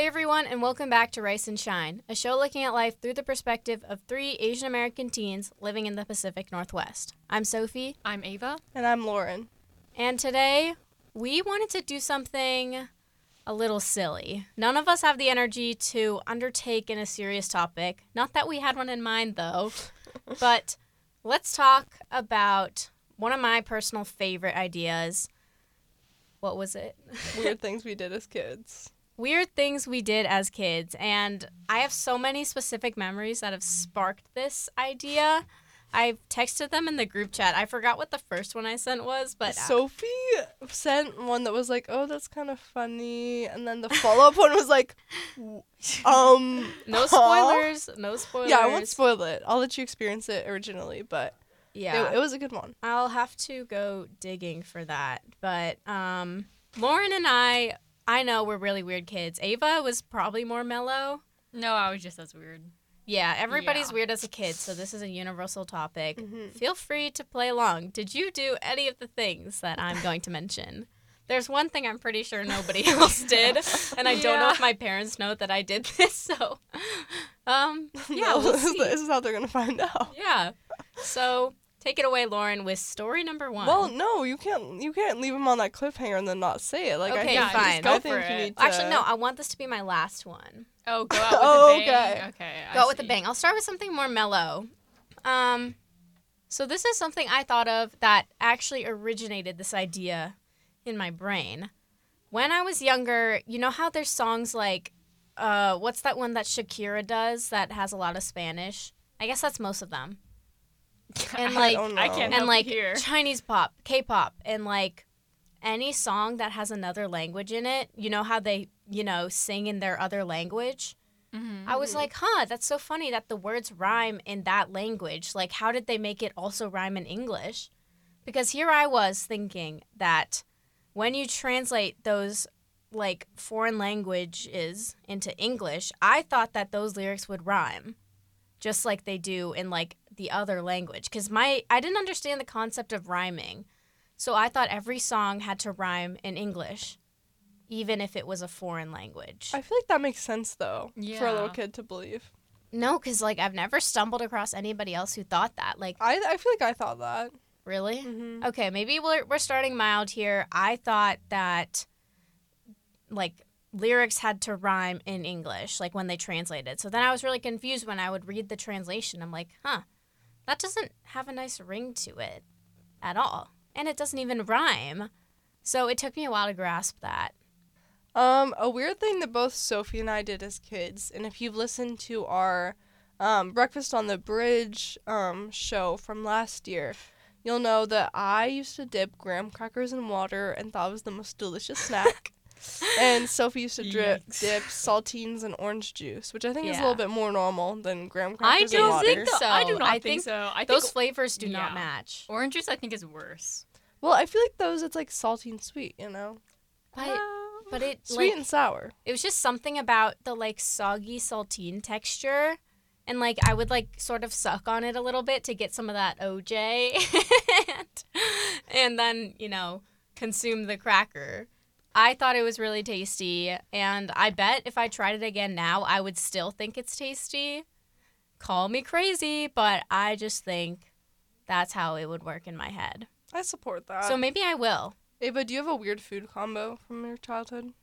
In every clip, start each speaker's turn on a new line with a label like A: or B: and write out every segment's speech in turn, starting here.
A: Hey everyone, and welcome back to Rice and Shine, a show looking at life through the perspective of three Asian American teens living in the Pacific Northwest. I'm Sophie,
B: I'm Ava.
C: And I'm Lauren.
A: and today we wanted to do something a little silly. None of us have the energy to undertake in a serious topic. Not that we had one in mind though, but let's talk about one of my personal favorite ideas. What was it?
C: Weird things we did as kids.
A: Weird things we did as kids and i have so many specific memories that have sparked this idea i've texted them in the group chat i forgot what the first one i sent was but uh,
C: Sophie sent one that was like, "Oh, that's kind of funny," and then the follow-up one was like, "Um,
A: no
C: huh?"
A: spoilers no spoilers
C: Yeah, I won't spoil it. I'll let you experience it originally, but
A: yeah
C: it, it was a good one.
A: i'll have to go digging for that but um lauren and i i know we're really weird kids ava was probably more mellow
B: No, I was just as weird.
A: yeah everybody's
B: Yeah.
A: weird as a kid so this is a universal topic
C: Mhm.
A: feel free to play along. Did you do any of the things that I'm going to mention? There's one thing I'm pretty sure nobody else did, and I don't know if my parents know that I did this. So, um, yeah, we'll
C: this,
A: see.
C: this is how they're gonna find out.
A: Yeah. So take it away, Lauren, with story number one.
C: Well, no, you can't. You can't leave them on that cliffhanger and then not say it. Like, I
A: Okay,
C: think,
A: fine.
B: go
C: I
B: for
C: think you
B: it.
C: need to.
A: actually, no. I want this to be my last one.
B: Oh, go out with
C: Oh,
B: a bang.
C: okay.
B: Okay. I
A: Go out with a bang. I'll start with something more mellow. Um, so this is something I thought of that actually originated this idea in my brain. When I was younger, you know how there's songs like, uh, what's that one that Shakira does that has a lot of Spanish? I guess that's most of them. And
C: I
A: like,
C: don't
B: I can't
A: and
B: help
A: like
B: here.
A: Chinese pop, K-pop, and like any song that has another language in it. You know how they, you know, sing in their other language.
B: Mhm.
A: I was like, huh, that's so funny that the words rhyme in that language. Like, how did they make it also rhyme in English? Because here I was thinking that when you translate those like foreign languages into English, I thought that those lyrics would rhyme just like they do in like the other language cuz my I didn't understand the concept of rhyming. So I thought every song had to rhyme in English even if it was a foreign language.
C: I feel like that makes sense though for a little kid to believe.
A: No, because like I've never stumbled across anybody else who thought that. Like,
C: I I feel like I thought that.
A: really?
C: Mm-hmm.
A: Okay, maybe we're we're starting mild here. I thought that like lyrics had to rhyme in English, like when they translated. So then I was really confused when I would read the translation. I'm like, huh, that doesn't have a nice ring to it at all, and it doesn't even rhyme. So it took me a while to grasp that.
C: Um, a weird thing that both Sophie and I did as kids, and if you've listened to our um, Breakfast on the Bridge um, show from last year, you'll know that I used to dip graham crackers in water and thought it was the most delicious snack. And Sophie used to drip,
B: Yikes.
C: dip saltines and orange juice, which I think is a
A: Yeah.
C: little bit more normal than graham
A: I
C: crackers in
A: don't
C: water.
A: think so.
B: I do not
A: I
B: think,
A: think
B: so. I
A: Those
B: think
A: flavors do not
B: yeah.
A: match.
B: orange juice, I think, is worse.
C: Well, I feel like those it's like salty and sweet, you know,
A: But uh, but it
C: sweet
A: like
C: and sour.
A: it was just something about the like soggy saltine texture and like i would like sort of suck on it a little bit to get some of that oj and, and then you know consume the cracker i thought it was really tasty and i bet if i tried it again now i would still think it's tasty call me crazy but i just think that's how it would work in my head
C: I support that.
A: so maybe i will
C: Ava, do you have a weird food combo from your childhood?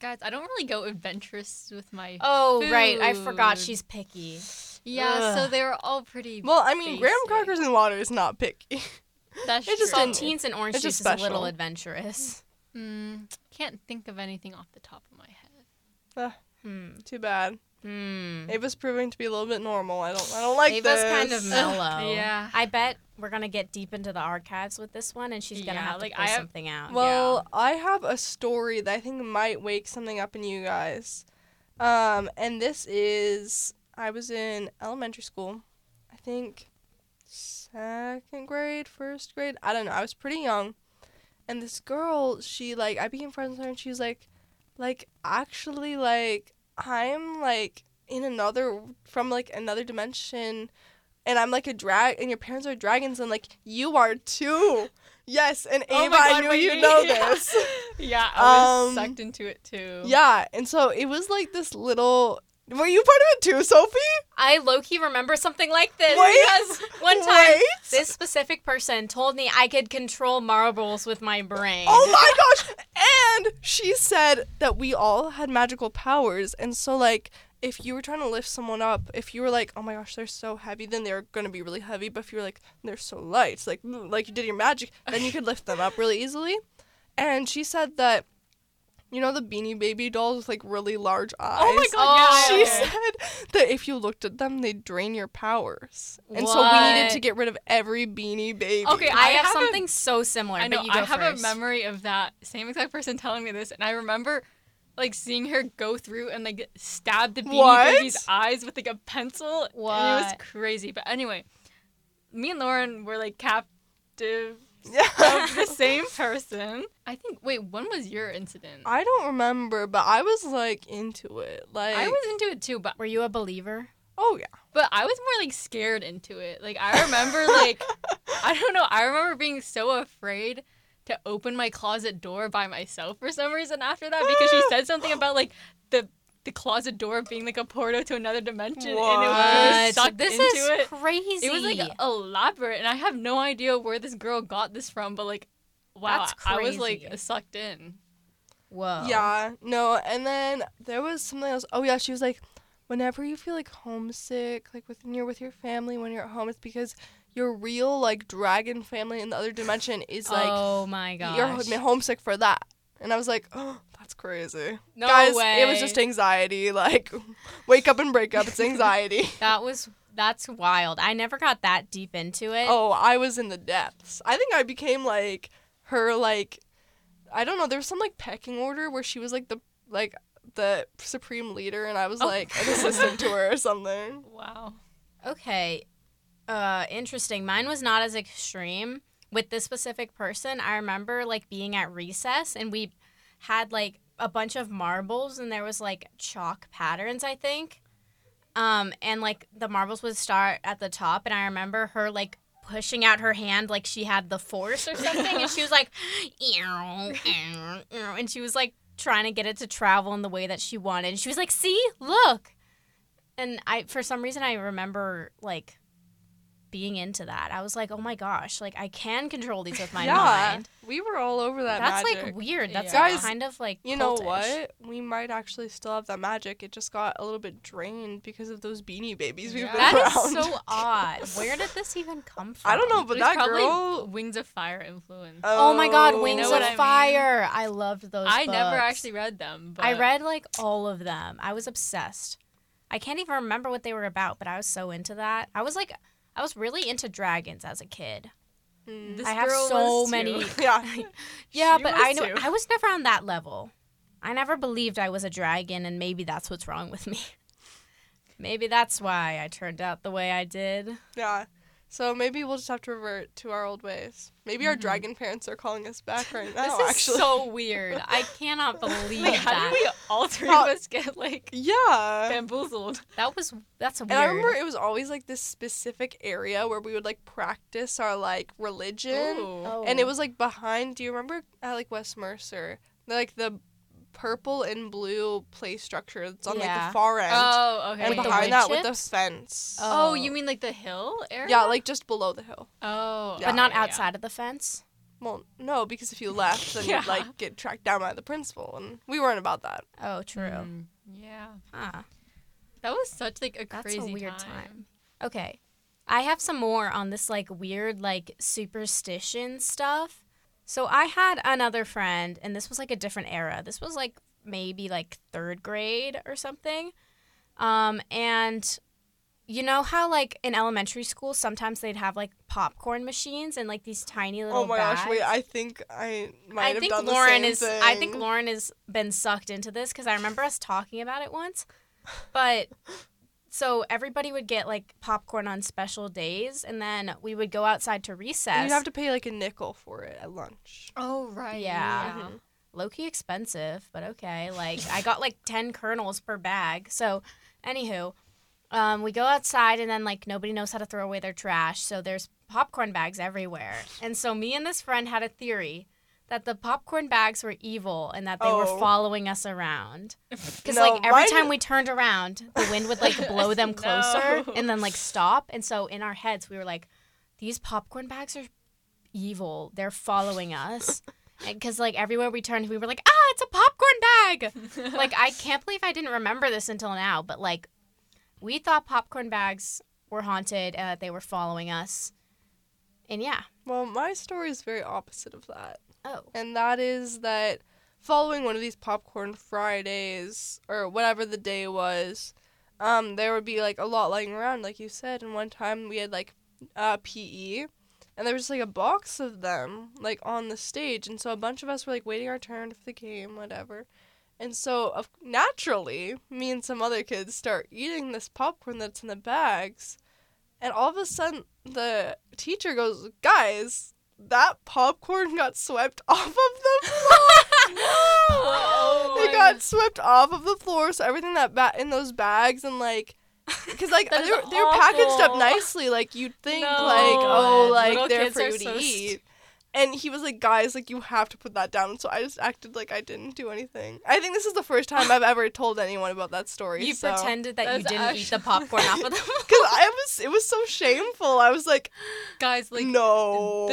B: Guys, I don't really go adventurous with my.
A: oh right i forgot she's picky
B: yeah, so they were all pretty.
C: Well, I mean, graham crackers and water is not picky.
B: That's
C: it just
B: true.
C: didn't-
A: Saltines and orange
C: It's
A: juice
C: just
A: is a little adventurous.
B: Mm, can't think of anything off the top of my head.
A: Hmm.
C: Too bad.
A: Hmm.
C: Ava's proving to be a little bit normal. I don't. I don't like
A: Ava's
C: this.
A: kind of mellow.
B: Yeah.
A: I bet we're gonna get deep into the archives with this one, and she's gonna
B: Yeah,
A: have to
B: like,
A: pull
B: I have-
A: something out.
C: Well, I have a story that I think might wake something up in you guys. Um, and this is I was in elementary school. I think second grade, first grade. I don't know. I was pretty young. And this girl, she like I became friends with her and she was like like actually like I'm like in another from like another dimension and I'm like a drag, and your parents are dragons, and like you are too. Yes, and
B: Oh
C: Ava, I knew you'd know
B: yeah.
C: this.
B: Yeah, I was
C: Um,
B: sucked into it too.
C: Yeah, and so it was like this little. Were you part of it too, Sophie?
A: I low key remember something like this
C: Wait.
A: because one time
C: Wait.
A: this specific person told me I could control marbles with my brain.
C: Oh my gosh! And she said that we all had magical powers, and so like if you were trying to lift someone up, if you were like, oh my gosh, they're so heavy, then they're gonna be really heavy. But if you were like, they're so light, like mm, like you did your magic, then you could lift them up really easily. And she said that. You know the Beanie Baby dolls with like really large eyes.
B: Oh my god,
A: Oh.
B: yeah.
C: She
B: yeah.
C: said that if you looked at them, they'd drain your powers, and so we needed to get rid of every Beanie Baby.
B: Okay,
A: I,
B: I
A: have,
B: have a-
A: something so similar,
B: I know.
A: but you go
B: I have
A: first.
B: a memory of that same exact person telling me this, and I remember like seeing her go through and like stab the Beanie
C: What?
B: Baby's eyes with like a pencil. And it was crazy. But anyway, me and Lauren were like captive
C: Yeah.
B: Of the same person. I think. Wait, when was your incident? I,
C: I don't remember, but I was like into it. Like, I
B: was into it too, but
A: Were you a believer?
C: oh yeah,
B: but I was more like scared into it. Like I remember like I don't know. I remember being so afraid to open my closet door by myself for some reason after that because she said something about like the the closet door being like a portal to another dimension and it was
A: What?
B: sucked
A: this
B: into
A: is
B: it.
A: crazy.
B: It was like elaborate and I have no idea where this girl got this from, but like wow,
A: That's
B: I was like sucked in.
A: Whoa.
C: yeah, no. And then there was something else. Oh yeah, she was like, whenever you feel like homesick, like when you're with your family when you're at home, it's because your real like dragon family in the other dimension is like
A: oh my gosh.
C: you're homesick for that. And I was like, oh, that's crazy.
A: no
C: Guys,
A: way.
C: it was just anxiety. Like, wake up and break up. It's anxiety.
A: That was that's wild. I never got that deep into it.
C: Oh, I was in the depths. I think I became like her like I don't know, there was some like pecking order where she was like the like the supreme leader and I was
B: Oh.
C: like an assistant to her or something.
B: Wow.
A: Okay. Uh interesting. Mine was not as extreme with this specific person. I remember like being at recess and we had like a bunch of marbles and there was like chalk patterns, I think. Um and like the marbles would start at the top and I remember her like pushing out her hand like she had the force or something and she was like and she was like trying to get it to travel in the way that she wanted. And she was like, "See? Look." and I for some reason I remember like being into that. I was like, oh my gosh, like I can control these with my
C: yeah.
A: mind.
C: We were all over that
A: That's
C: magic.
A: like weird. That's
B: Yeah.
A: like
C: Guys,
A: kind of like
C: you know what? We might actually still have that magic. It just got a little bit drained because of those beanie babies we've
B: Yeah.
C: been
A: That
C: around.
A: is so odd. Where did this even come from?
C: I don't know, but
B: It was
C: that
B: probably
C: girl
B: Wings of Fire influence.
A: Oh, oh my god,
C: Oh.
A: Wings
B: know
A: of
B: what I mean?
A: Fire. I loved those.
B: I never actually read them. But
A: I read like all of them. I was obsessed. I can't even remember what they were about, but I was so into that. I was like I was really into dragons as a kid.
C: Mm.
B: This
A: I have
B: girl
A: so
B: was
A: many
B: too.
C: Yeah.
A: Yeah,
B: She
A: but I know
B: too.
A: I was never on that level. I never believed I was a dragon, and maybe that's what's wrong with me. maybe that's why I turned out the way I did.
C: Yeah. So maybe we'll just have to revert to our old ways. Maybe our
A: Mhm.
C: dragon parents are calling us back right now.
A: this is
C: actually.
A: so weird. I cannot believe
B: Wait, how
A: that.
B: did we all three of us get like
C: Yeah.
B: bamboozled?
A: That was that's weird.
C: And I remember it was always like this specific area where we would like practice our like religion.
B: Ooh.
A: Oh.
C: And it was like behind. Do you remember at like West Mercer, like the purple and blue play structure that's on like
A: Yeah.
C: the far end,
B: Oh, okay.
C: and
A: With the
C: behind
A: wood
C: that with the
A: chips?
C: fence.
A: Oh.
B: Oh, you mean like the hill area?
C: yeah, like just below the hill.
B: Oh,
C: Yeah.
A: but not
B: yeah, yeah.
A: outside of the fence.
C: Well, no, because if you left, then
B: Yeah.
C: you'd like get tracked down by the principal, and we weren't about that.
A: Oh, true.
B: Mm, yeah,
A: Huh.
B: that was such like a
A: That's
B: crazy
A: a weird
B: time.
A: time. Okay. I have some more on this like weird like superstition stuff. So I had another friend and this was like a different era. This was like maybe like 3rd grade or something. Um and you know how like in elementary school sometimes they'd have like popcorn machines and like these tiny little
C: oh my gosh, wait! I think I might
A: I
C: have
A: think
C: done
A: Lauren
C: the same
A: is.
C: thing.
A: I think Lauren has been sucked into this because I remember us talking about it once. But so everybody would get like popcorn on special days, and then we would go outside to recess.
C: You'd have to pay like a nickel for it at lunch.
B: Oh right.
A: Yeah.
C: Mhm.
A: low key expensive, but okay. Like I got like ten kernels per bag. So, anywho, um, we go outside and then like nobody knows how to throw away their trash, so there's popcorn bags everywhere. And so me and this friend had a theory that the popcorn bags were evil and that they
C: Oh.
A: were following us around. Because
C: No,
A: like every time we turned around, the wind would like blow them closer
B: No.
A: and then like stop. And so in our heads, we were like, these popcorn bags are evil. They're following us. Because like everywhere we turned, we were like, ah, it's a popcorn bag. like I can't believe I didn't remember this until now. But like, we thought popcorn bags were haunted and that they were following us. And yeah.
C: Well, my story is very opposite of that.
A: Oh.
C: and that is that following one of these popcorn Fridays or whatever the day was, um, there would be like a lot lying around, like you said. And one time we had like uh, PE, and there was like a box of them like on the stage, and so a bunch of us were like waiting our turn for the game, whatever. And so, of naturally, me and some other kids start eating this popcorn that's in the bags, and all of a sudden, the teacher goes, "Guys, that popcorn got swept off of the floor.
B: Oh
C: it got swept off of the floor. So everything that ba- in those bags and like, because like they were, they were packaged up nicely. Like you'd think
B: No.
C: like oh like they're
A: kids
C: for
A: are
C: you to
A: so st-
C: eat. And he was like, guys, like you have to put that down. So I just acted like I didn't do anything. I think this is the first time I've ever told anyone about that story.
A: You
C: so.
A: pretended that you didn't eat the popcorn off of them.
C: Because I was, it was so shameful. I was like,
B: Guys, like
C: no.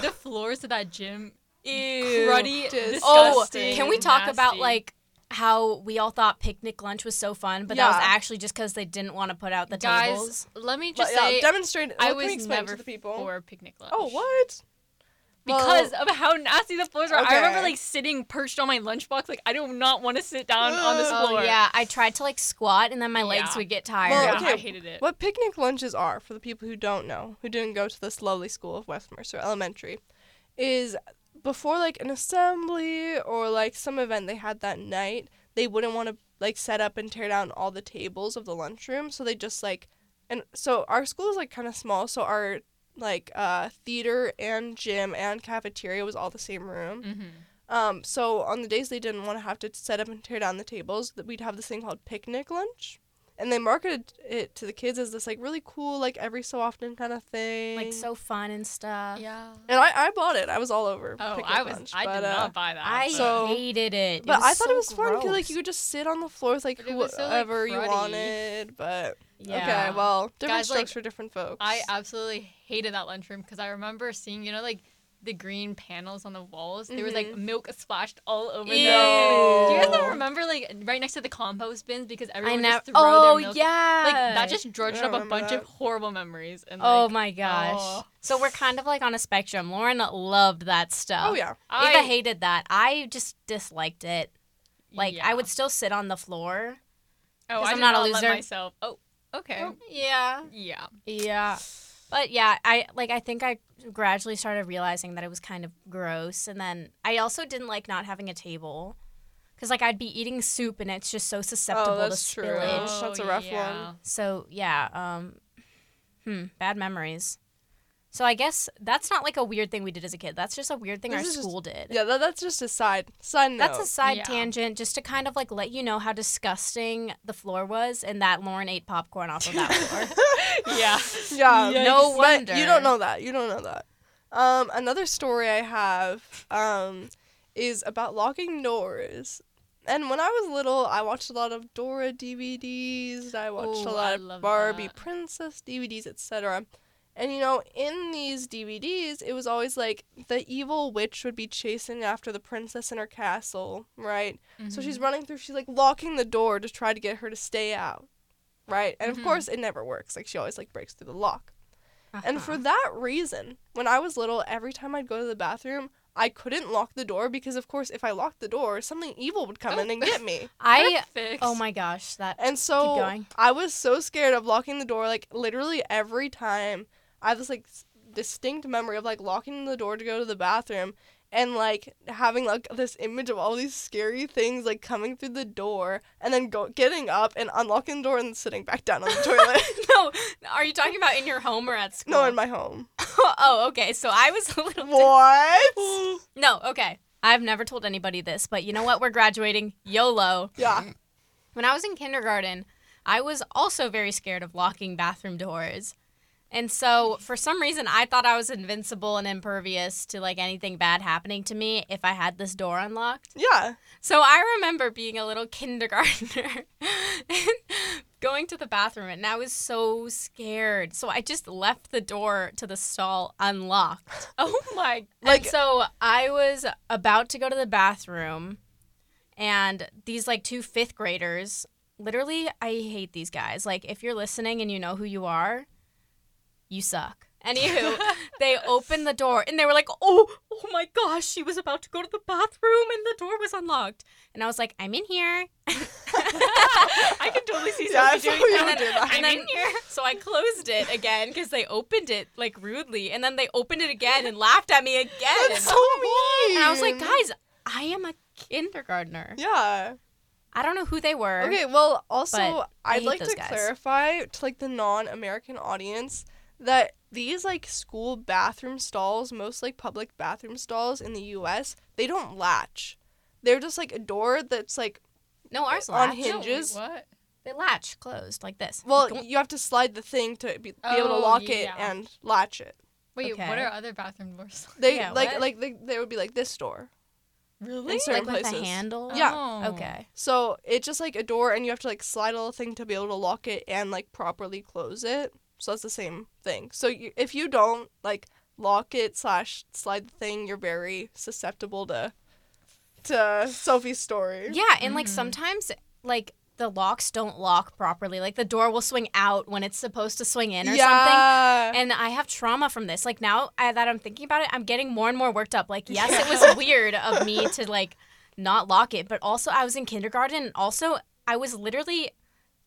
B: the, the floors of that gym,
A: Ew.
B: cruddy,
C: Dis-
A: Oh,
B: disgusting,
A: can we talk about like how we all thought picnic lunch was so fun, but that was actually just because they didn't want to put out the
B: guys?
A: tables.
B: Let me
C: But
B: just
C: yeah, demonstrate.
B: I
C: what can we
B: was never
C: to the people.
B: for picnic lunch.
C: Oh, what?
B: Because
C: Well-
B: of how nasty the floors are. I remember like sitting perched on my lunchbox. Like I do not want to sit down on this
C: Oh,
B: floor.
A: Oh yeah, I tried to like squat and then my legs
B: Yeah.
A: would get tired.
C: Well,
B: Yeah,
C: okay,
B: I hated it.
C: What picnic lunches are, for the people who don't know, who didn't go to this lovely school of West Mercer Elementary, is before like an assembly or like some event they had that night, they wouldn't want to like set up and tear down all the tables of the lunchroom, so they just like, and so our school is like kind of small, so our like uh theater and gym and cafeteria was all the same room.
B: Mm-hmm.
C: Um, so on the days they didn't want to have to set up and tear down the tables, that we'd have this thing called picnic lunch, and they marketed it to the kids as this like really cool, like every so often kind of thing.
A: like so fun and stuff.
B: Yeah.
C: And I, I bought it. I was all over.
B: Oh,
C: picnic
B: I was.
C: lunch,
B: I
C: but,
B: did
C: uh,
B: not buy that.
A: I
C: So-
A: hated it.
C: But I thought
A: so
C: it was fun because like you could just sit on the floor with like
B: But it so, like,
C: whoever you wanted. But
A: Yeah.
C: okay, well, different
B: Guys,
C: strokes
B: like,
C: for different folks.
B: I absolutely hated that lunchroom because I remember seeing, you know, like the green panels on the walls. There was like
C: mm-hmm.
B: milk splashed all over
A: Ew.
B: them. Do you guys not remember like right next to the compost bins because
A: I
B: everyone
A: never.
B: just throw
A: Oh
B: their milk.
A: yeah.
B: Like that just drudged up a bunch
C: that.
B: of horrible memories. And
A: Oh my oh. gosh.
B: oh.
A: So we're kind of like on a spectrum. Lauren loved that stuff.
C: oh yeah.
A: Ava
B: I
A: hated that. I just disliked it. Like I would still sit on the floor.
B: Oh, I
A: I'm
B: did
A: not a
B: not let
A: loser.
B: myself. Oh, okay.
A: Oh, yeah.
B: Yeah.
A: Yeah. But yeah, I like I think I gradually started realizing that it was kind of gross and then I also didn't like not having a table. Cuz like I'd be eating soup and it's just so susceptible to
C: Oh, that's true.
A: spillage.
C: Oh. That's a rough
B: yeah.
C: one.
A: So, yeah, um hmm, bad memories. So I guess that's not like a weird thing we did as a kid. That's just a weird thing
C: This
A: our
C: is just-
A: school did.
C: Yeah, that, that's just a side side note.
A: That's a side
B: Yeah.
A: tangent just to kind of like let you know how disgusting the floor was and that Lauren ate popcorn off of that floor.
B: Yeah.
C: Yeah.
A: No
C: but
A: wonder.
C: You don't know that. You don't know that. Um, another story I have um, is about locking doors. And when I was little, I watched a lot of Dora DVDs. I watched
B: Ooh,
C: a lot
B: I
C: of Barbie
B: that.
C: Princess DVDs, etc. And you know, in these DVDs, it was always like the evil witch would be chasing after the princess in her castle, right? So she's
B: Mhm.
C: running through, she's like locking the door to try to get her to stay out, right? And
B: Mhm.
C: of course, it never works. Like she always like breaks through the lock. And for
A: Uh-huh.
C: that reason, when I was little, every time I'd go to the bathroom, I couldn't lock the door because, of course, if I locked the door, something evil would come in and get me.
A: I
B: Fix.
A: Oh my gosh, that
C: And so
A: going.
C: I was so scared of locking the door. Like literally every time, I have this like s- distinct memory of like locking the door to go to the bathroom and like having like this image of all these scary things like coming through the door and then go getting up and unlocking the door and sitting back down on the toilet.
A: No, are you talking about in your home or at school?
C: no, in my home.
A: oh, okay. So I was a little
C: What?
A: No, okay. I've never told anybody this, but you know what? We're graduating. YOLO.
C: yeah.
A: When I was in kindergarten, I was also very scared of locking bathroom doors. And so, for some reason, I thought I was invincible and impervious to like anything bad happening to me if I had this door unlocked.
C: Yeah.
A: So, I remember being a little kindergartner and going to the bathroom, and I was so scared. So, I just left the door to the stall unlocked.
B: Oh my.
A: Like,
C: Like-
A: so I was about to go to the bathroom, and these like two fifth graders. Literally, I hate these guys. Like, if you're listening and you know who you are, you suck. Anywho, they opened the door and they were like, "Oh, oh my gosh, she was about to go to the bathroom and the door was unlocked." And I was like, "I'm in here."
B: I can totally see
C: Yeah,
B: Sophie doing
C: you
B: that.
C: do that.
A: and then so I closed it again because they opened it like rudely, and then they opened it again and laughed at me again.
C: That's so mean.
A: and I was like, "Guys, I am a kindergartner.
C: Yeah.
A: I don't know who they were."
C: Okay, well, also,
A: I
C: I'd like to
A: guys.
C: clarify to like the non-American audience that these like school bathroom stalls, most like public bathroom stalls in the U.S., they don't latch. They're just like a door that's like
A: No, ours
C: On
A: latch.
C: hinges.
B: No, wait, what?
A: They latch closed like this.
C: well,
A: Go-
C: you have to slide the thing to be, be able to
B: Oh,
C: lock it and latch it.
B: Wait,
A: Okay.
B: what are other bathroom doors?
C: They
A: Yeah,
C: like
A: what?
C: like they, they would be like this door.
B: Really?
C: In certain
A: like with a handle.
C: Yeah.
B: Oh.
A: Okay.
C: So it's just like a door, and you have to like slide a little thing to be able to lock it and like properly close it. So that's the same thing. So you, if you don't like lock it slash slide the thing, you're very susceptible to to Sophie's story.
A: Yeah, and like
B: Mhm.
A: sometimes like the locks don't lock properly. Like the door will swing out when it's supposed to swing in or something.
C: yeah.
A: And I have trauma from this. Like now I, that I'm thinking about it, I'm getting more and more worked up. Like yes, it was weird of me to like not lock it, but also I was in kindergarten. And also I was literally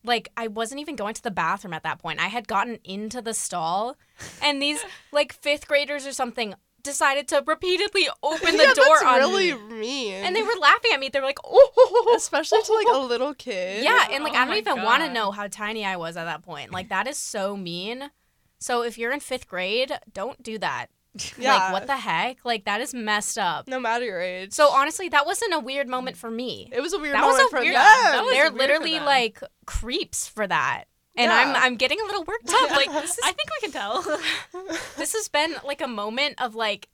A: like I wasn't even going to the bathroom at that point. I had gotten into the stall, and these like fifth graders or something decided to repeatedly open the
C: yeah,
A: door
C: that's
A: on
C: really
A: me.
C: mean.
A: And they were laughing at me. They were like, "Oh!"
C: especially to like a little kid.
A: Yeah, and like
B: Oh
A: I don't
B: oh
A: even want to know how tiny I was at that point. Like that is so mean. So if you're in fifth grade, don't do that.
C: Yeah.
A: Like what the heck? Like that is messed up.
C: No matter your age.
A: So honestly, that wasn't a weird moment for me.
C: it was a weird
A: that was
C: moment
A: a
C: for
A: weird.
C: them.
B: that was
A: They're
B: weird for
A: literally
B: them.
A: like creeps for that. And I'm I'm getting a little worked up. Like this is
B: I think we can tell.
A: this has been like a moment of like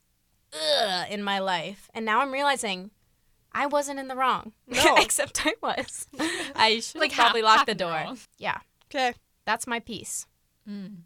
A: ugh in my life. And now I'm realizing I wasn't in the wrong.
C: No.
A: Except I was. I should
B: like
A: like probably
B: half-
A: lock the door.
B: wrong.
A: Yeah.
C: Okay.
A: That's my piece.
B: Mm.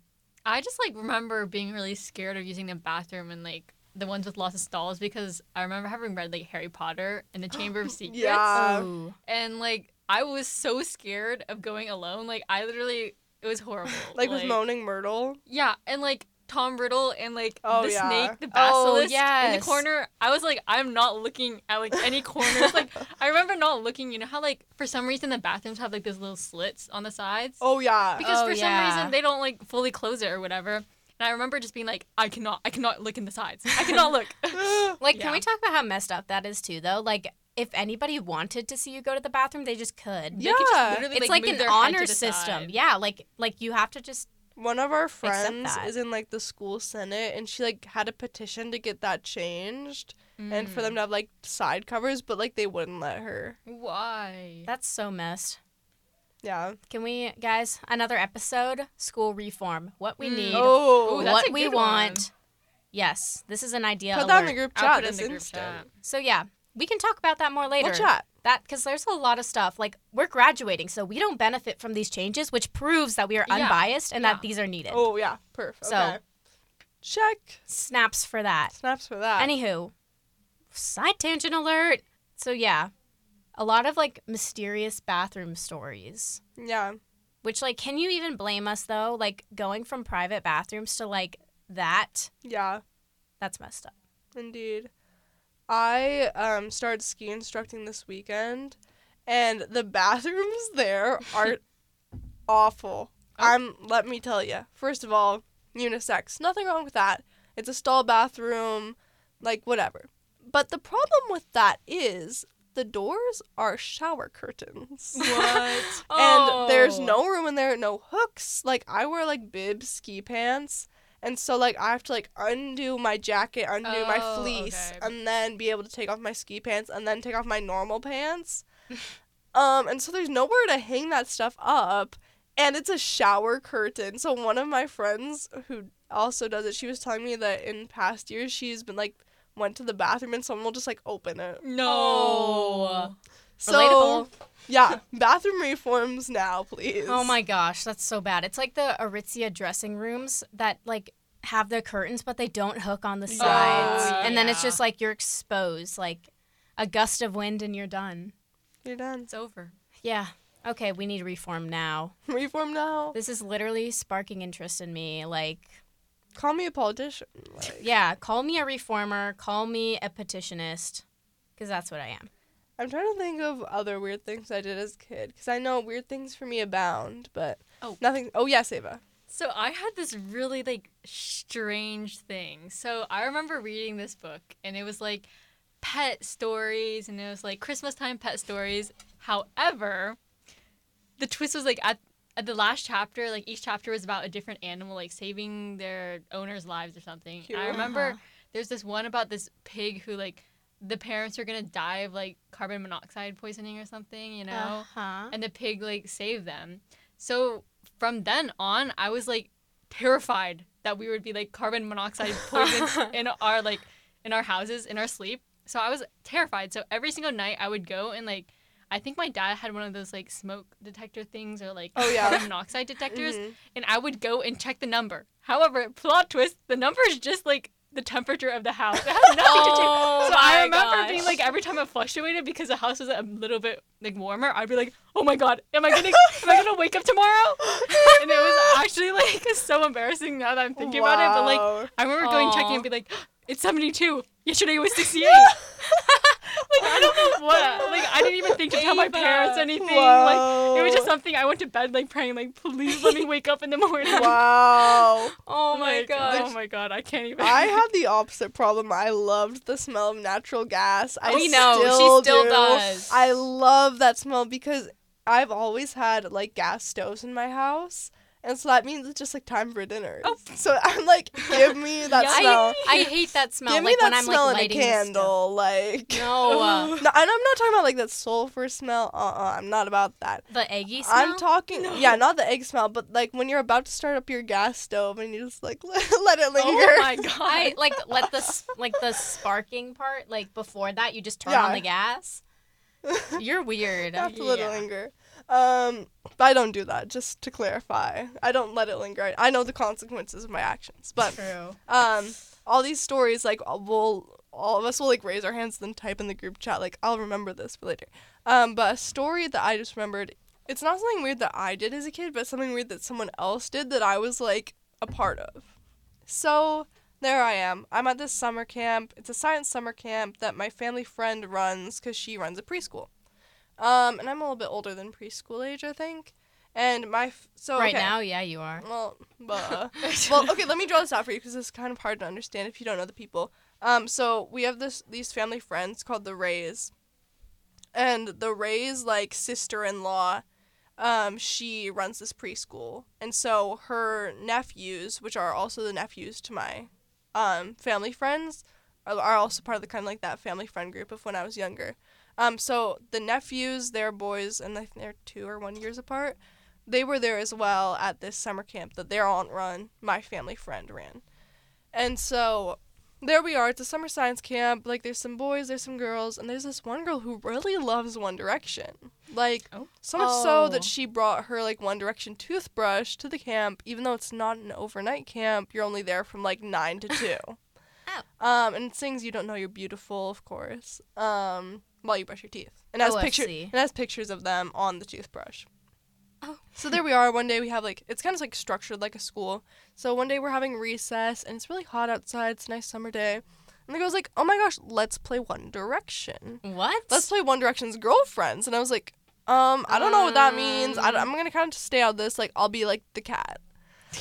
B: I just like remember being really scared of using the bathroom and like the ones with lots of stalls because I remember having read like Harry Potter and the Chamber of Secrets
C: Yeah.
A: Ooh.
B: and like I was so scared of going alone. Like I literally it was horrible.
C: Like with Moaning Myrtle.
B: Yeah, and like Tom Riddle and like
C: Oh,
B: the
C: yeah.
B: snake, the
A: Oh,
B: basilisk in the corner. I was like, I'm not looking at like any corners. like I remember not looking. You know how like for some reason the bathrooms have like those little slits on the sides
C: Oh yeah.
B: because
A: Oh,
B: for some reason they don't like fully close it or whatever. And I remember just being like, I cannot, I cannot look in the sides. I cannot look.
A: Like,
B: Yeah.
A: can we talk about how messed up that is too, though? Like, if anybody wanted to see you go to the bathroom, they just could.
B: They could just
C: Yeah.
B: literally,
A: It's like,
B: move
A: an
B: their
A: honor system.
B: side.
A: Yeah, like like you have to just
C: One of our friends is in like the school senate, and she like had a petition to get that changed and for
B: Mm.
C: them to have like side covers, but like they wouldn't let her.
B: Why?
A: that's so messed.
C: Yeah.
A: Can we, guys, another episode? School reform. What we
B: Mm.
A: need.
C: Oh,
B: Ooh, that's
A: what
B: a
A: we
B: good
A: want.
B: one.
A: Yes, this is an idea.
C: put that in the group chat
B: put in
C: this
B: the group
C: instant.
B: chat.
A: So yeah, we can talk about that more later.
C: We'll chat.
A: That because there's a lot of stuff. Like we're graduating, so we don't benefit from these changes, which proves that we are
B: Yeah.
A: unbiased and
B: Yeah.
A: that these are needed.
C: Oh yeah, perfect.
A: So-
C: okay. check.
A: Snaps for that.
C: Snaps for that.
A: Anywho, side tangent alert. So yeah, a lot of like mysterious bathroom stories.
C: yeah.
A: Which like, can you even blame us though? Like going from private bathrooms to like that.
C: Yeah.
A: That's messed up.
C: Indeed. I um started ski instructing this weekend and the bathrooms there are awful.
B: Oh.
C: I'm let me tell you. First of all, unisex. Nothing wrong with that. It's a stall bathroom, like whatever. But the problem with that is the doors are shower curtains.
B: What?
C: and there's
B: Oh.
C: no room in there, no hooks. Like I wear like bib ski pants, and so like I have to like undo my jacket, undo my
B: Oh,
C: fleece,
B: okay.
C: and then be able to take off my ski pants, and then take off my normal pants. um, and so there's nowhere to hang that stuff up, and it's a shower curtain. So one of my friends who also does it, she was telling me that in past years she's been like went to the bathroom and someone will just like open it.
B: No.
C: So
A: Relatable.
C: yeah, bathroom reforms now, please.
A: Oh my gosh, that's so bad. It's like the Aritzia dressing rooms that like have the curtains but they don't hook on the oh, sides.
C: Oh,
A: and then it's
B: yeah.
A: just like you're exposed, like a gust of wind and you're done.
C: You're done.
B: It's over.
A: Yeah. Okay, we need reform now.
C: Reform now.
A: This is literally sparking interest in me. Like,
C: Call me a politician. Like,
A: yeah, call me a reformer, call me a petitionist, because that's what I am.
C: I'm trying to think of other weird things I did as a kid because I know weird things for me abound, but
B: Oh.
C: nothing. Oh yes, Ava.
B: So I had this really like strange thing. So I remember reading this book and it was like pet stories and it was like Christmas time pet stories. However, the twist was like at at the last chapter, like each chapter was about a different animal like saving their owners' lives or something. And I remember
A: Uh-huh.
B: there's this one about this pig who like the parents are gonna die of like carbon monoxide poisoning or something, you know?
A: Uh-huh.
B: and the pig like saved them. So from then on, I was like terrified that we would be like carbon monoxide poisoned in our like in our houses in our sleep. So I was terrified. So every single night I would go and like I think my dad had one of those like smoke detector things or like
C: Oh, yeah.
B: carbon monoxide detectors
C: Mhm.
B: and I would go and check the number. However, plot twist, the number is just like the temperature of the house. It has nothing to do.
A: Oh
B: So I remember being like every time it fluctuated because the house was a little bit like warmer, I'd be like, "Oh my god, am I gonna am I gonna wake up tomorrow?" And it was actually like so embarrassing now that I'm thinking about it. But like I remember going checking and be like, "It's 72. Yesterday it was 68." I don't know what. Like I didn't even think to tell my parents anything. Like it was just something I went to bed like praying like, "Please let me wake up in the morning."
C: wow.
A: oh my
B: Like,
A: gosh.
B: Oh my god, I can't even.
C: I had the opposite problem. I loved the smell of natural gas. I
A: We know, she
C: still,
A: still
C: do.
A: does.
C: I love that smell because I've always had like gas stoves in my house. And so that means it's just like time for dinner.
B: Oh.
C: So I'm like, give me that
B: Yeah,
C: smell.
A: I hate that smell.
C: give me
A: like
C: that
A: when I'm
C: smell
A: like
C: in a
A: lighting the
C: candle. Like
A: No, uh,
C: no, and I'm not talking about like that sulfur smell. Uh, uh I'm not about that.
A: the eggy smell.
C: I'm talking, yeah, not the egg smell, but like when you're about to start up your gas stove and you just like let it linger.
B: Oh my god.
A: I like let the like the sparking part like before that you just turn
C: Yeah.
A: on the gas. You're weird.
C: You have to let it
B: Yeah.
C: linger. Um, but I don't do that. Just to clarify, I don't let it linger. I, know the consequences of my actions. But
A: True.
C: um, all these stories, like uh, we'll all of us will like raise our hands and then type in the group chat. Like I'll remember this for later. Um, but a story that I just remembered. It's not something weird that I did as a kid, but something weird that someone else did that I was like a part of. So there I am. I'm at this summer camp. It's a science summer camp that my family friend runs because she runs a preschool. Um, and I'm a little bit older than preschool age, I think. And my f- so
A: right
C: okay.
A: now, yeah, you are.
C: Well, uh, well, okay. Let me draw this out for you because it's kind of hard to understand if you don't know the people. Um, so we have this these family friends called the Rays, and the Rays like sister-in-law, um, she runs this preschool, and so her nephews, which are also the nephews to my, um, family friends, are, are also part of the kind of like that family friend group of when I was younger. Um, so the nephews, they're boys, and I think they're two or one years apart they were there as well at this summer camp that their aunt run, my family friend ran. And so there we are. It's a summer science camp. Like there's some boys, there's some girls, and there's this one girl who really loves One Direction. Like
B: Oh.
C: so much so
A: Oh.
C: that she brought her like One Direction toothbrush to the camp, even though it's not an overnight camp. You're only there from like nine to two.
A: Oh.
C: Um, and it sings "You Don't Know You're Beautiful," of course. Um, while you brush your teeth, and has picture
A: OFC.
C: and has pictures of them on the toothbrush.
A: Oh.
C: So there we are. One day we have like it's kind of like structured like a school. So one day we're having recess and it's really hot outside. It's a nice summer day. And the girl's like, "Oh my gosh, let's play One Direction.
A: What?
C: Let's play One Direction's girlfriends." And I was like, "Um, I don't know what that means. I, am gonna kind of stay out of this. Like, I'll be like the cat."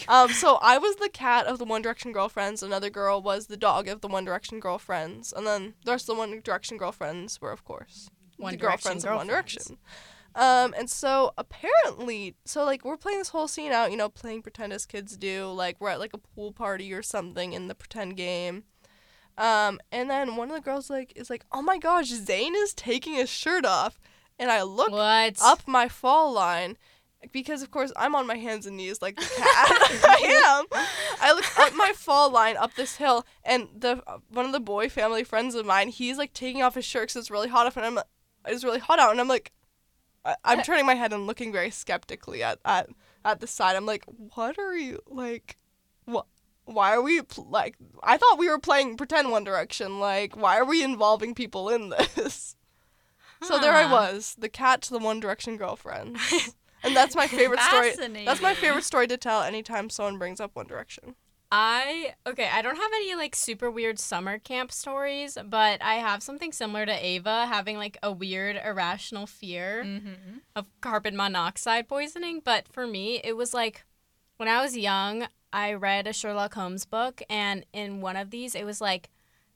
C: Um, so I was the cat of the One Direction girlfriends. Another girl was the dog of the One Direction girlfriends, and then the rest of the One Direction girlfriends were, of course,
A: One
C: the
A: Direction
C: girlfriends of One. Direction. Um, and so apparently, so like we're playing this whole scene out, you know, playing pretend as kids do, like we're at like a pool party or something in the pretend game. Um, and then one of the girls like is like, "Oh my gosh, Zayn is taking his shirt off," and I look
A: what?
C: up my fall line, because of course I'm on my hands and knees like the cat. I am. I look up my fall line up this hill, and the uh, one of the boy family friends of mine, he's like taking off his shirt because it's really hot up, and I'm uh, it's really hot out, and I'm like, I, I'm uh, turning my head and looking very skeptically at at at the side. I'm like, what are you like? What? Why are we pl- like? I thought we were playing pretend One Direction. Like, why are we involving people in this? So there I was, the cat to the One Direction girlfriend. And that's my favorite story. That's my favorite story to tell anytime someone brings up One Direction.
A: I okay, I don't have any like super weird summer camp stories, but I have something similar to Ava having like a weird irrational fear
B: Mm-hmm.
A: of carbon monoxide poisoning, but for me it was like when I was young, I read a Sherlock Holmes book and in one of these it was like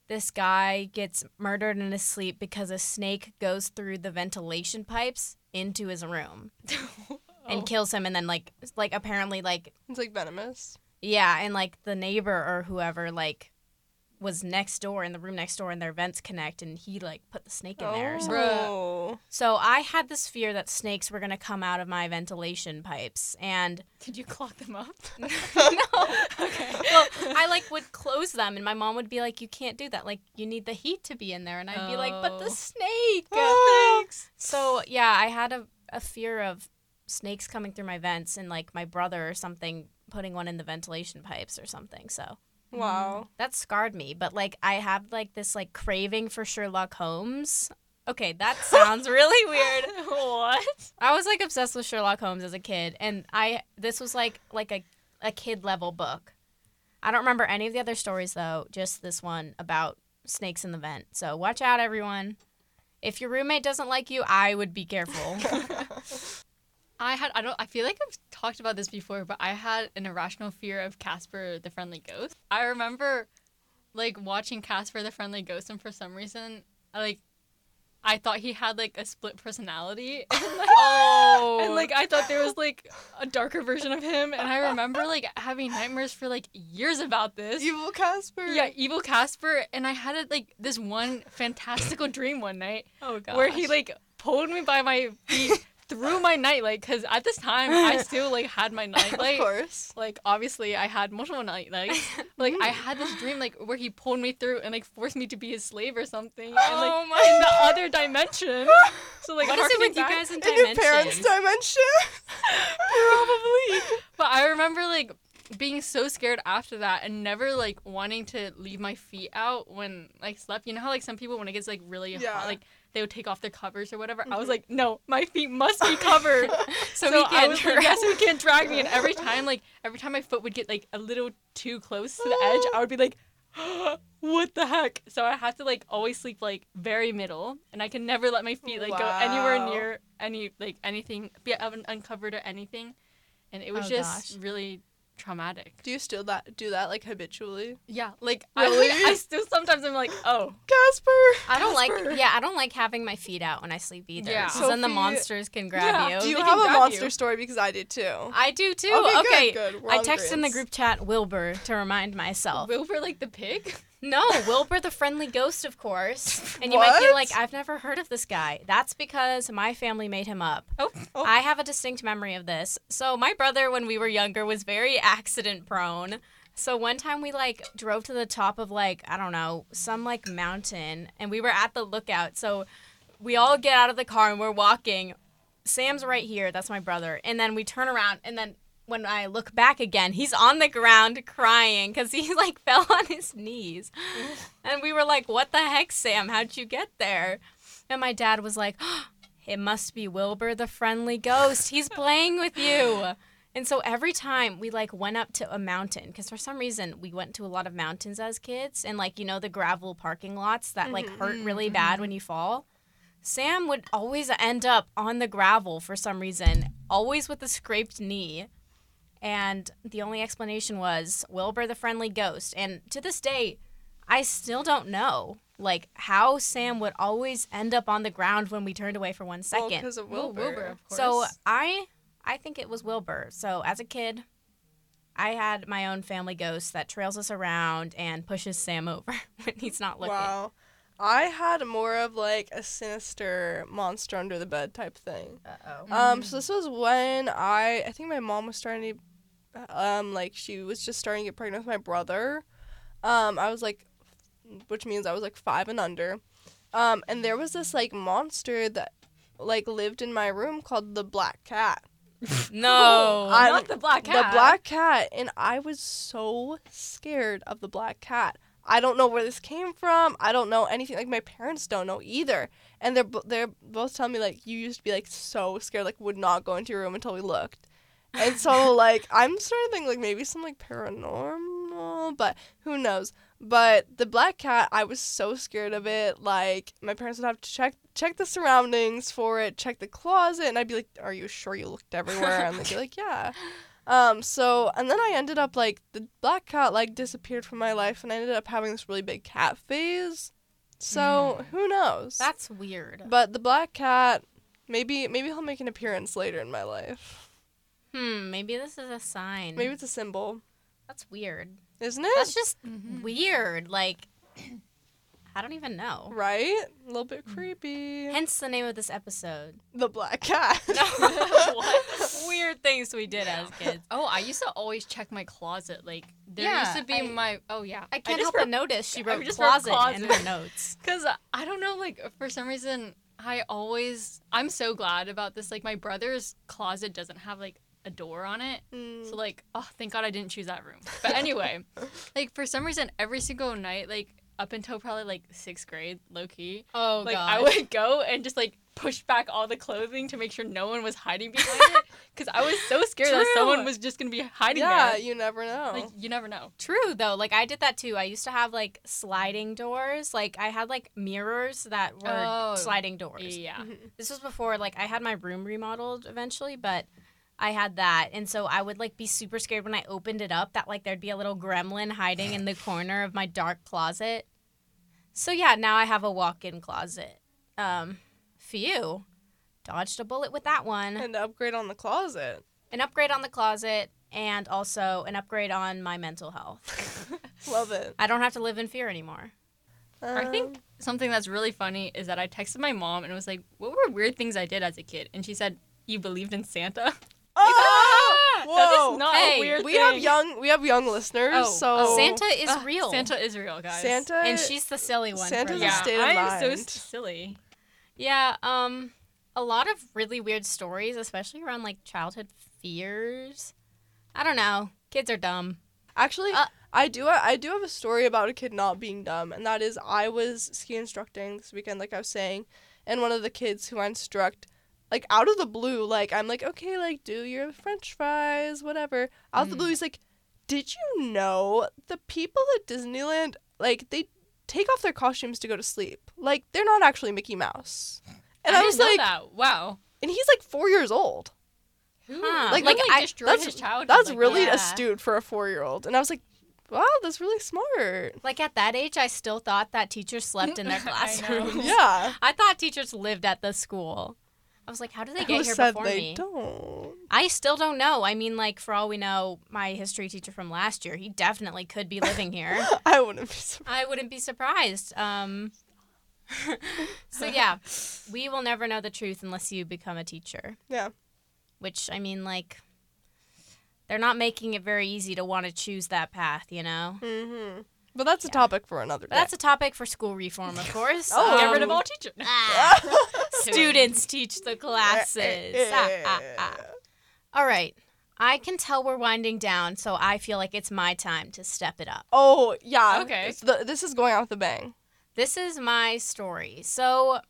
A: this guy gets murdered in his sleep because a snake goes through the ventilation pipes into his room oh. and kills him and then like like apparently like
C: It's like venomous.
A: yeah, and like the neighbor or whoever like was next door in the room next door and their vents connect and he like put the snake in there. or oh. something.
C: Oh.
A: So I had this fear that snakes were gonna come out of my ventilation pipes and
B: Did you clock them up?
A: no.
B: okay.
A: well, I like would close them and my mom would be like, You can't do that. Like you need the heat to be in there and I'd be like, But the
B: Oh.
A: snake ah.
C: Thanks.
A: So yeah, I had a, a fear of snakes coming through my vents and like my brother or something putting one in the ventilation pipes or something. So
C: Wow. Mm-hmm.
A: that scarred me but like i have like this like craving for sherlock holmes. Okay that sounds really weird.
B: What?
A: i was like obsessed with sherlock holmes as a kid and i this was like like a, a kid level book. I don't remember any of the other stories though just this one about snakes in the vent. So watch out everyone. If your roommate doesn't like you i would be careful
B: I had I don't I feel like I've talked about this before, but I had an irrational fear of Casper the Friendly Ghost. I remember like watching Casper the Friendly Ghost and for some reason I like I thought he had like a split personality and like
A: oh
B: and like I thought there was like a darker version of him and I remember like having nightmares for like years about this.
C: Evil Casper.
B: yeah, evil Casper and I had it like this one fantastical dream one night
A: oh god
B: where he like pulled me by my feet through my nightlight because at this time I still like had my nightlight.
C: Of course.
B: Like obviously I had multiple nightlights. Like I had this dream like where he pulled me through and like forced me to be his slave or something, and like
A: Oh my
B: in the other dimension. So like
A: what is it with you guys in
C: In your parents' dimension.
B: Probably. But I remember like being so scared after that and never like wanting to leave my feet out when I slept. You know how like some people when it gets like really
C: Yeah.
B: hot, like they would take off their covers or whatever. I was mm-hmm. like, no, my feet must be covered.
A: so,
B: so
A: he
B: I
A: can't
B: was like, yes, he can't drag me. And every time, like every time my foot would get like a little too close to the edge, I would be like, what the heck? So I have to like always sleep like very middle, and I can never let my feet like go anywhere near any like anything, be uh, uncovered or anything. And it was
A: Oh,
B: just
A: gosh.
B: really traumatic.
C: Do you still that do that like habitually?
B: Yeah, like I,
C: Really?
B: I still sometimes I'm like, oh,
C: Casper.
A: I don't
B: Casper.
A: like yeah, I don't like having my feet out when I sleep either.
B: Yeah.
A: 'cause then the monsters can grab
B: Yeah.
A: you.
C: Do you
B: they
C: have a monster
B: you.
C: story? Because I did too.
A: I do too.
C: Okay,
A: Okay.
C: good, good.
A: I text in the group chat Wilbur to remind myself.
B: Wilbur like the pig.
A: No, Wilbur the friendly ghost, of course. And you might be like, I've never heard of this guy. That's because my family made him up.
B: Oh,
C: Oh.
A: I have a distinct memory of this. So my brother, when we were younger, was very accident prone. So one time we like drove to the top of like I don't know some like mountain, and we were at the lookout. So we all get out of the car and we're walking. Sam's right here. That's my brother. And then we turn around, and then when I look back again, he's on the ground crying because he like fell on his knees. and we were like, "What the heck, Sam? How'd you get there?" And my dad was like, "It must be Wilbur, the friendly ghost. He's playing with you." And so every time we like went up to a mountain, because for some reason we went to a lot of mountains as kids, and like you know the gravel parking lots that like mm-hmm. hurt really mm-hmm. bad mm-hmm. when you fall. Sam would always end up on the gravel for some reason, always with a scraped knee. And the only explanation was Wilbur the friendly ghost. And to this day, I still don't know like how Sam would always end up on the ground when we turned away for one
C: Well, because of Wilbur.
B: Wilbur, of course.
A: So I I think it was Wilbur. So as a kid, I had my own family ghost that trails us around and pushes Sam over when he's not looking.
C: Wow. I had more of like a sinister monster under the bed type thing.
A: Uh-oh.
C: Um, so this was when I I think my mom was starting to um like she was just starting to get pregnant with my brother. Um, I was like which means I was like 5 and under. Um, and there was this like monster that like lived in my room called the black cat.
A: no.
C: I-
B: Not the black cat.
C: The black cat and I was so scared of the black cat. I don't know where this came from. I don't know anything. Like my parents don't know either. And they're they're both telling me like you used to be like so scared, like would not go into your room until we looked. And so like I'm starting to think like maybe some like paranormal, but who knows. But the black cat, I was so scared of it. Like my parents would have to check check the surroundings for it, check the closet, and I'd be like, "Are you sure you looked everywhere?" And they'd be like, "Yeah." Um. So and then I ended up like the black cat like disappeared from my life, and I ended up having this really big cat phase. So who knows?
A: That's weird.
C: but the black cat, maybe maybe he'll make an appearance later in my life.
A: Hmm, maybe this is a sign.
C: Maybe it's a symbol,
A: That's weird.
C: isn't it?
A: That's just
B: Mhm.
A: weird. Like, I don't even know.
C: right. A little bit creepy.
A: Hence the name of this episode.
C: the black cat.
B: What?
A: Weird things we did as kids.
B: Oh, I used to always check my closet. Like there
A: Yeah,
B: used to be
A: I-
B: my. Oh yeah.
A: I can't
B: just
A: help
B: wrote-
A: but notice she wrote
B: just wrote
A: closet, in her notes.
B: Cause I don't know, like for some reason, I always I'm so glad about this. Like my brother's closet doesn't have like a door on it,
C: Mm.
B: so like oh thank God I didn't choose that room. But anyway, like for some reason, every single night, like up until probably like sixth grade, low key,
A: Oh
B: like I would go and just like push back all the clothing to make sure no one was hiding behind it, because I was so scared that someone was just gonna be hiding
C: yeah,
B: there.
C: you never know.
B: Like you never know.
A: True though, like I did that too. I used to have like sliding doors. Like I had like mirrors that were
B: Oh.
A: sliding doors.
B: Yeah.
C: Mhm.
A: This was before like I had my room remodeled eventually, but I had that. And so I would like be super scared when I opened it up that like there'd be a little gremlin hiding in the corner of my dark closet. So yeah, now I have a walk-in closet. Um phew. Dodged a bullet with that one.
C: An upgrade on the closet.
A: An upgrade on the closet and also an upgrade on my mental health.
C: Love it.
A: I don't have to live in fear anymore.
B: I
C: Um,
B: think something that's really funny is that I texted my mom and was like, "What were weird things I did as a kid?" And she said, "You believed in Santa."
C: Oh,
B: That
C: whoa.
B: is not
A: Hey,
B: a weird
C: we
B: thing.
C: have young we have young listeners,
B: Oh,
C: so
B: oh.
A: Santa is
B: Ugh,
A: real.
B: Santa is real, guys.
C: Santa
A: and she's the silly one.
C: Santa's
A: for
C: a
A: that.
B: yeah,
C: state of
B: I'm so silly.
A: Yeah, um a lot of really weird stories, especially around like childhood fears. I don't know. Kids are dumb.
C: Actually,
A: Uh,
C: I do. I do have a story about a kid not being dumb, and that is I was ski instructing this weekend, like I was saying, and one of the kids who I instruct, like out of the blue, like I'm like, okay, like do your French fries, whatever. Out of the
B: Mm.
C: blue, he's like, did you know the people at Disneyland, like they take off their costumes to go to sleep, like they're not actually Mickey Mouse. And I,
B: I,
C: was like,
B: that. Wow.
C: and he's like four years old.
A: Huh.
C: Like,
B: like,
A: like,
C: I- that's-
B: his childhood?
C: That's
B: like
C: really
B: that?
C: astute for a four year old. And I was like, wow, that's really smart.
A: Like at that age, I still thought that teachers slept in their
B: I
A: classrooms.
C: Yeah.
A: I thought teachers lived at the school. I was like, how did they
C: Who
A: get here
C: said
A: before
C: they
A: me?
C: don't?
A: I still don't know. I mean, like for all we know, my history teacher from last year, he definitely could be living here.
C: I wouldn't be surprised.
A: I wouldn't be surprised. Um, so yeah, we will never know the truth unless you become a teacher.
C: Yeah.
A: Which I mean, like, they're not making it very easy to want to choose that path, you know.
C: Mm-hmm. But that's a topic for another day.
A: But that's a topic for school reform, of course.
C: Oh,
B: Get rid of
A: Um,
B: all teachers.
A: ah, students teach the classes. Ah, ah, ah. All right. I can tell we're winding down, so I feel like it's my time to step it up.
C: Oh, yeah.
B: Okay.
C: It's the- this is going out with a bang.
A: This is my story. So,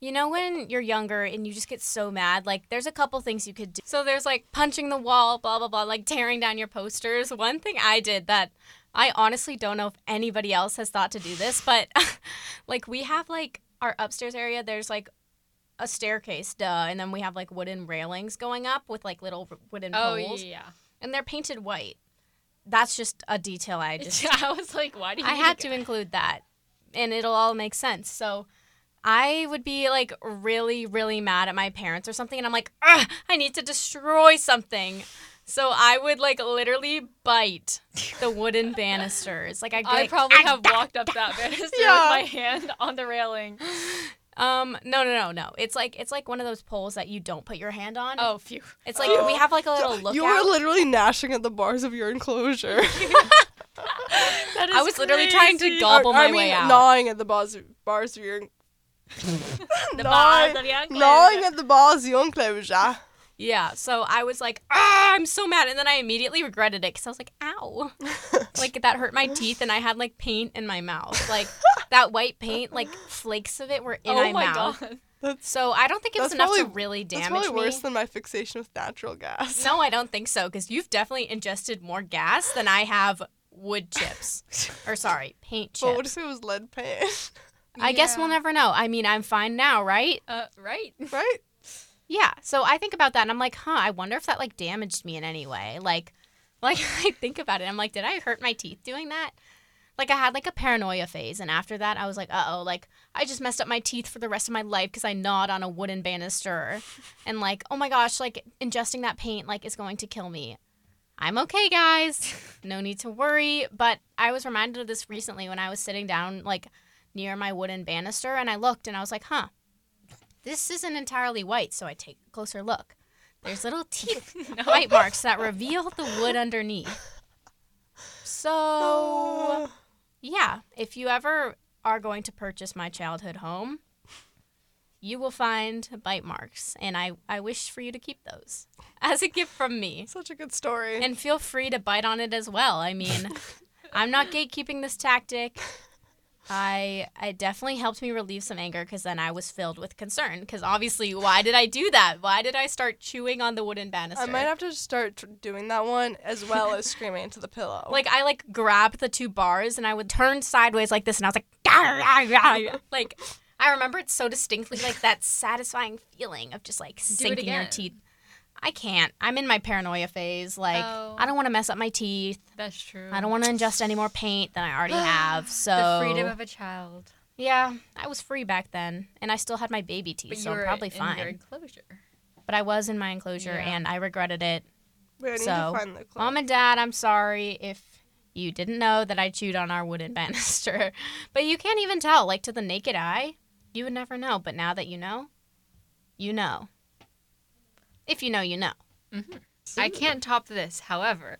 A: you know, when you're younger and you just get so mad, like, there's a couple things you could do. So, there's like punching the wall, blah, blah, blah, like tearing down your posters. One thing I did that I honestly don't know if anybody else has thought to do this, but like, we have like our upstairs area, there's like a staircase, duh, and then we have like wooden railings going up with like little wooden
B: Oh
A: poles,
B: yeah.
A: and they're painted white. That's just a detail I just
B: I was like, why do you?
A: I had to include that, and it'll all make sense. So I would be like really, really mad at my parents or something, and I'm like, I need to destroy something. So I would like literally bite the wooden banisters. Like I'd
B: I
A: like,
B: probably
A: "Ah,
B: have walked up that banister
C: Yeah.
B: with my hand on the railing.
A: Um, no, no, no, no. It's like it's like one of those poles that you don't put your hand on.
B: Oh, phew.
A: It's like we have like a little lookout.
C: You were literally gnashing at the bars of your enclosure.
B: That is
A: I was literally trying to gobble
C: Or- I
A: my
C: mean,
A: way out.
C: gnawing at the bars, bars of your
B: the
C: gnawing,
B: bars of your enclosure.
C: gnawing at the bars of your enclosure.
A: Yeah, so I was like, ah, I'm so mad. And then I immediately regretted it because I was like, ow. like that hurt my teeth and I had like paint in my mouth. Like that white paint, like flakes of it were in
B: oh
A: my,
B: my
A: mouth.
B: god.
C: That's
A: So I don't think it was
C: That's
A: enough to
C: probably-
A: really
C: that's
A: damage
C: probably
A: me.
C: worse than my fixation with natural gas.
A: no, I don't think so because you've definitely ingested more gas than I have wood chips. or sorry, paint chips.
C: But what
A: chips.
C: if it was lead paint?
A: I guess we'll never know. I mean, I'm fine now, right?
B: Uh, right.
C: right?
A: Yeah. So I think about that and I'm like, huh, I wonder if that like damaged me in any way. Like like I think about it. I'm like, did I hurt my teeth doing that? Like I had like a paranoia phase and after that I was like, uh-oh, like I just messed up my teeth for the rest of my life because I gnawed on a wooden banister. and like, oh my gosh, like ingesting that paint like is going to kill me. I'm okay, guys. No need to worry. But I was reminded of this recently when I was sitting down like near my wooden banister and I looked and I was like, huh, this isn't entirely white. So I take a closer look. There's little teeth
B: No.
A: bite marks that reveal the wood underneath. So,
C: Oh.
A: yeah, if you ever are going to purchase my childhood home, you will find bite marks, and I, I wish for you to keep those as a gift from me.
C: Such a good story.
A: And feel free to bite on it as well. I mean, I'm not gatekeeping this tactic. I it definitely helped me relieve some anger because then I was filled with concern. Because obviously, why did I do that? Why did I start chewing on the wooden banister?
C: I might have to start tr- doing that one as well as screaming into the pillow.
A: like I like grabbed the two bars and I would turn sideways like this, and I was like, like I remember it so distinctly, like that satisfying feeling of just like sinking your teeth. I can't. I'm in my paranoia phase. Like
B: Oh.
A: I don't want to mess up my teeth.
B: That's true.
A: I don't want to ingest any more paint than I already have. So
B: The freedom of a child.
A: yeah, I was free back then, and I still had my baby teeth,
B: But
A: so I'm probably
B: in
A: fine.
B: your enclosure.
A: But I was in my enclosure,
B: Yeah.
A: and I regretted it.
C: Wait, need
A: so,
C: to find the clip.
A: Mom and Dad, I'm sorry if you didn't know that I chewed on our wooden banister, but you can't even tell. Like to the naked eye, you would never know. But now that you know, you know. If you know, you know. Mm-hmm.
B: I can't top this. However,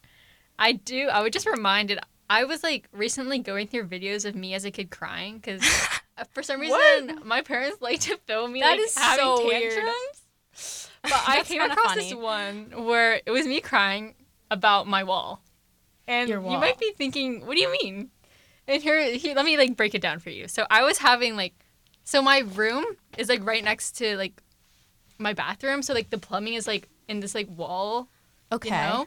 B: I do. I was just reminded. I was like recently going through videos of me as a kid crying because uh, for some reason
C: What?
B: my parents like to film me
A: That
B: like
A: is
B: having
A: so weird.
B: tantrums. But I
A: That's
B: came
A: kinda
B: across
A: funny.
B: this one where it was me crying about my wall, and
A: Your
B: you
A: wall.
B: might be thinking, "What do you mean?" And here, here, let me like break it down for you. So I was having like, so my room is like right next to like my bathroom. So like the plumbing is like in this like wall
A: Okay.
B: you know?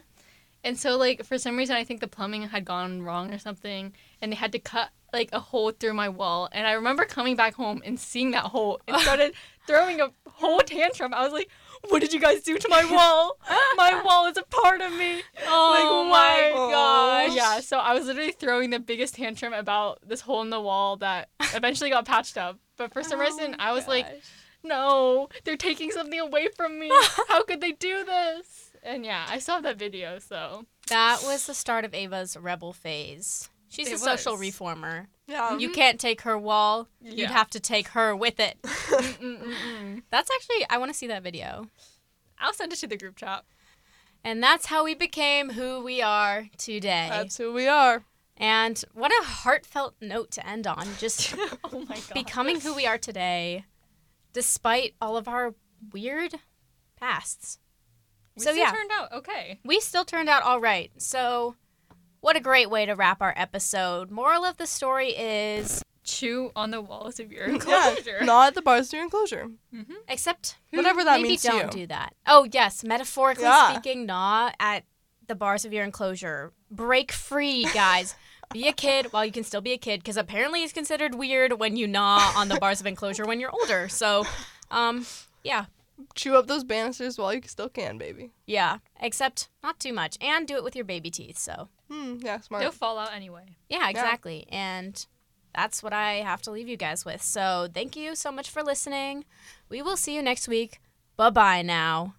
B: And so like for some reason I think the plumbing had gone wrong or something and they had to cut like a hole through my wall and I remember coming back home and seeing that hole and started throwing a whole tantrum. I was like, "What did you guys do to my wall? my wall is a part of me."
A: Oh
B: my
C: my
A: gosh.
B: Yeah, so I was literally throwing the biggest tantrum about this hole in the wall that eventually got patched up. But for some reason oh I was like, no, they're taking something away from me. How could they do this? And yeah, I saw that video, so
A: That was the start of Ava's rebel phase. She's
B: It
A: a social reformer.
C: yeah.
A: You mm-hmm. can't take her wall. You'd have to take her with it. That's actually I want to see that video.
B: I'll send it to the group chat.
A: And that's how we became who we are today.
C: That's who we are.
A: and what a heartfelt note to end on. Just
B: oh my god.
A: becoming who we are today, despite all of our weird pasts.
B: So we
A: so
B: still
A: yeah.
B: turned out okay.
A: We still turned out all right. So, what a great way to wrap our episode. Moral of the story is
B: Chew on the walls of your
C: Yeah,
B: enclosure.
C: not the bars of your enclosure.
A: except hmm,
C: Whatever that
A: maybe
C: means to
A: don't
C: you.
A: do that. Oh, yes, metaphorically
C: Yeah.
A: speaking, gnaw at the bars of your enclosure. Break free, guys. be a kid while you can still be a kid because apparently it's considered weird when you gnaw on the bars of enclosure when you're older. So, um, yeah.
C: Chew up those banisters while you still can, baby.
A: Yeah, except not too much. And do it with your baby teeth. So,
C: Hmm, yeah, smart.
B: They'll fall out anyway.
A: yeah, exactly. And that's what I have to leave you guys with. So, thank you so much for listening. We will see you next week. Bye bye now.